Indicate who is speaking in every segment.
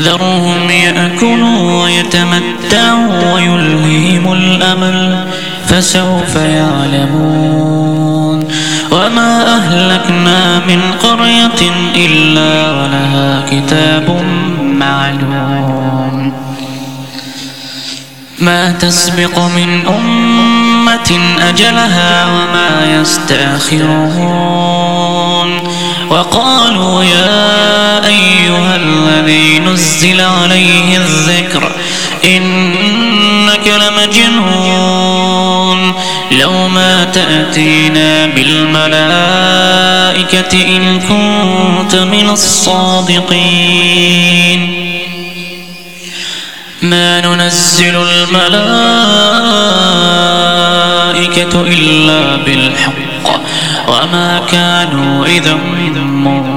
Speaker 1: ذرهم يأكلوا ويتمتعوا ويلهيهم الأمل فسوف يعلمون. وما أهلكنا من قرية إلا ولها كتاب معلوم. ما تسبق من أمة أجلها وما يستأخرون. وقالوا يا أيها نزل عليه الذكر إنك لمجنون. لو ما تأتينا بالملائكة إن كنت من الصادقين. ما ننزل الملائكة إلا بالحق وما كانوا إذا منظرين.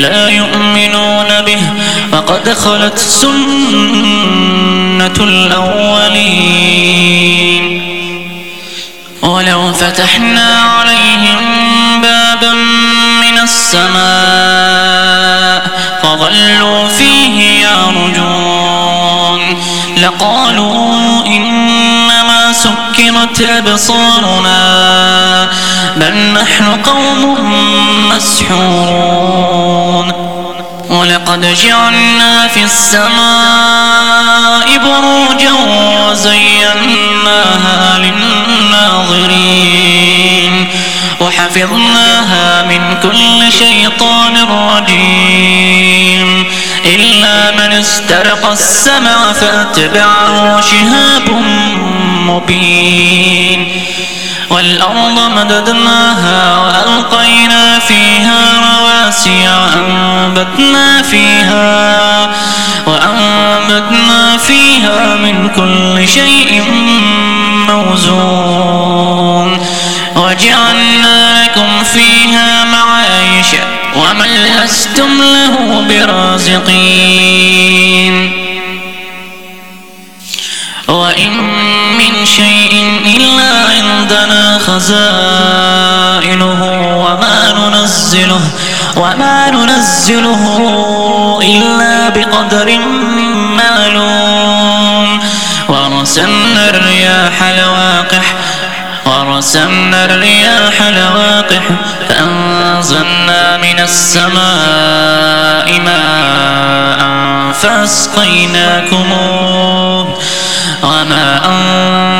Speaker 1: لا يؤمنون به. وقد خلت سنة الأولين. ولو فتحنا عليهم بابا من السماء فظلوا فيه يرجون. لقالوا إنما سكرت أبصارنا بل نحن قوم مسحورون. ولقد جعلنا في السماء بروجا وزيناها للناظرين وحفظناها من كل شيطان رجيم إلا من استرق السمع فأتبعه شهاب مبين والأرض مددناها وألقينا فيها رواسي وأنبتنا فيها وأنبتنا فيها من كل شيء موزون. وجعلنا لكم فيها معايش ومن لستم له برازقين. وإن عندنا خزائنه وما ننزله وما ننزله إلا بقدر معلوم. ورسلنا الرياح لواقح ورسلنا الرياح لواقح فأنزلنا من السماء ماء فأسقيناكموه. وما أنتم